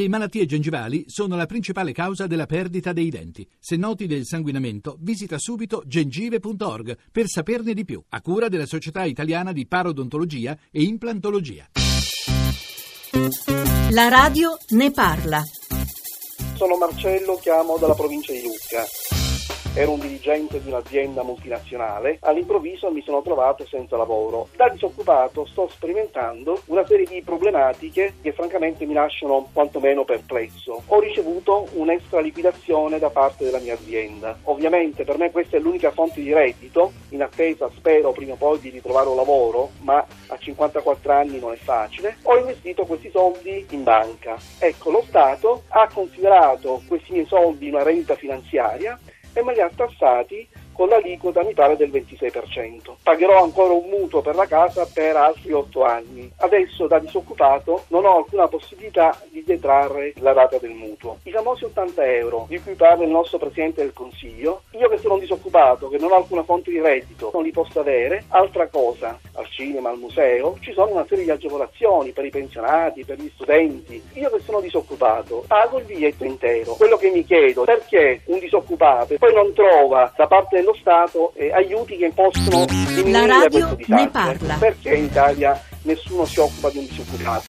Le malattie gengivali sono la principale causa della perdita dei denti. Se noti del sanguinamento, visita subito gengive.org per saperne di più, a cura della Società Italiana di Parodontologia e Implantologia. La radio ne parla. Sono Marcello, chiamo dalla provincia di Lucca ero un dirigente di un'azienda multinazionale, all'improvviso mi sono trovato senza lavoro. Da disoccupato sto sperimentando una serie di problematiche che francamente mi lasciano quantomeno perplesso. Ho ricevuto un'extra liquidazione da parte della mia azienda. Ovviamente per me questa è l'unica fonte di reddito, in attesa spero prima o poi di ritrovare un lavoro, ma a 54 anni non è facile. Ho investito questi soldi in banca. Ecco, lo Stato ha considerato questi miei soldi una rendita finanziaria e me li ha tassati con l'aliquota mi pare del 26%. Pagherò ancora un mutuo per la casa per altri 8 anni. Adesso da disoccupato non ho alcuna possibilità di detrarre la rata del mutuo. I famosi 80 euro di cui parla il nostro Presidente del Consiglio, io che sono disoccupato, che non ho alcuna fonte di reddito, non li posso avere. Altra cosa, cinema, al museo, ci sono una serie di agevolazioni per i pensionati, per gli studenti. Io che sono disoccupato, pago il biglietto intero. Quello che mi chiedo, perché un disoccupato poi non trova da parte dello Stato eh, aiuti che possono diminuire La radio ne parla. Perché in Italia nessuno si occupa di un disoccupato?